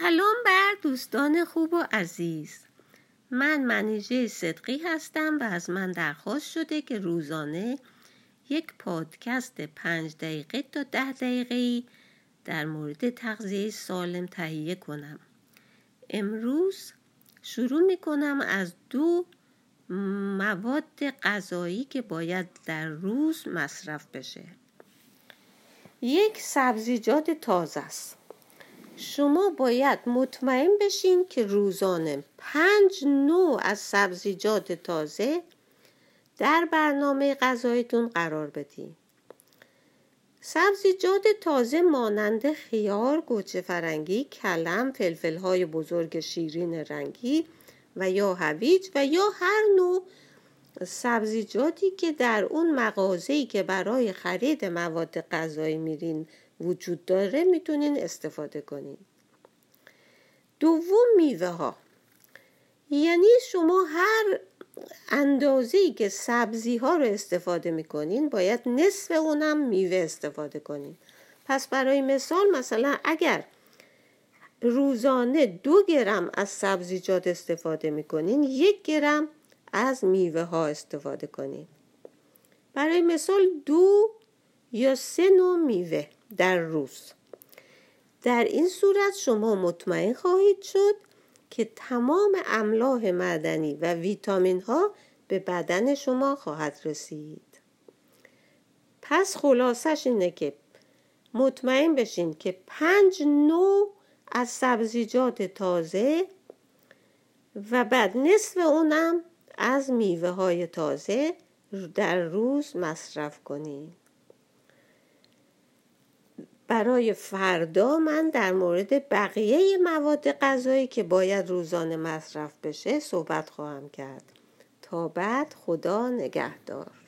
سلام بر دوستان خوب و عزیز. من منیژه صدقی هستم و از من درخواست شده که روزانه یک پادکست پنج دقیقه تا ده دقیقه در مورد تغذیه سالم تهیه کنم. امروز شروع می کنم از دو مواد غذایی که باید در روز مصرف بشه. یک سبزیجات تازه است. شما باید مطمئن بشین که روزانه پنج نوع از سبزیجات تازه در برنامه غذایتون قرار بدین. سبزیجات تازه مانند خیار، گوچه فرنگی، کلم، فلفل های بزرگ شیرین رنگی و یا هویج و یا هر نوع سبزیجاتی که در اون مغازه‌ای که برای خرید مواد غذایی میرین وجود داره می‌تونین استفاده کنین. دوم میوه ها یعنی شما هر اندازه که سبزی ها رو استفاده می‌کنین باید نصف اونم میوه استفاده کنین. پس برای مثال مثلا اگر روزانه دو گرم از سبزیجات استفاده می‌کنین یک گرم از میوه ها استفاده کنین برای مثال دو یا سه نوع میوه در روز. در این صورت شما مطمئن خواهید شد که تمام املاح معدنی و ویتامین ها به بدن شما خواهد رسید. پس خلاصش اینه که مطمئن بشین که پنج نوع از سبزیجات تازه و بعد نصف اونم از میوه های تازه در روز مصرف کنید برای فردا من در مورد بقیه مواد غذایی که باید روزانه مصرف بشه صحبت خواهم کرد. تا بعد خدا نگهدار.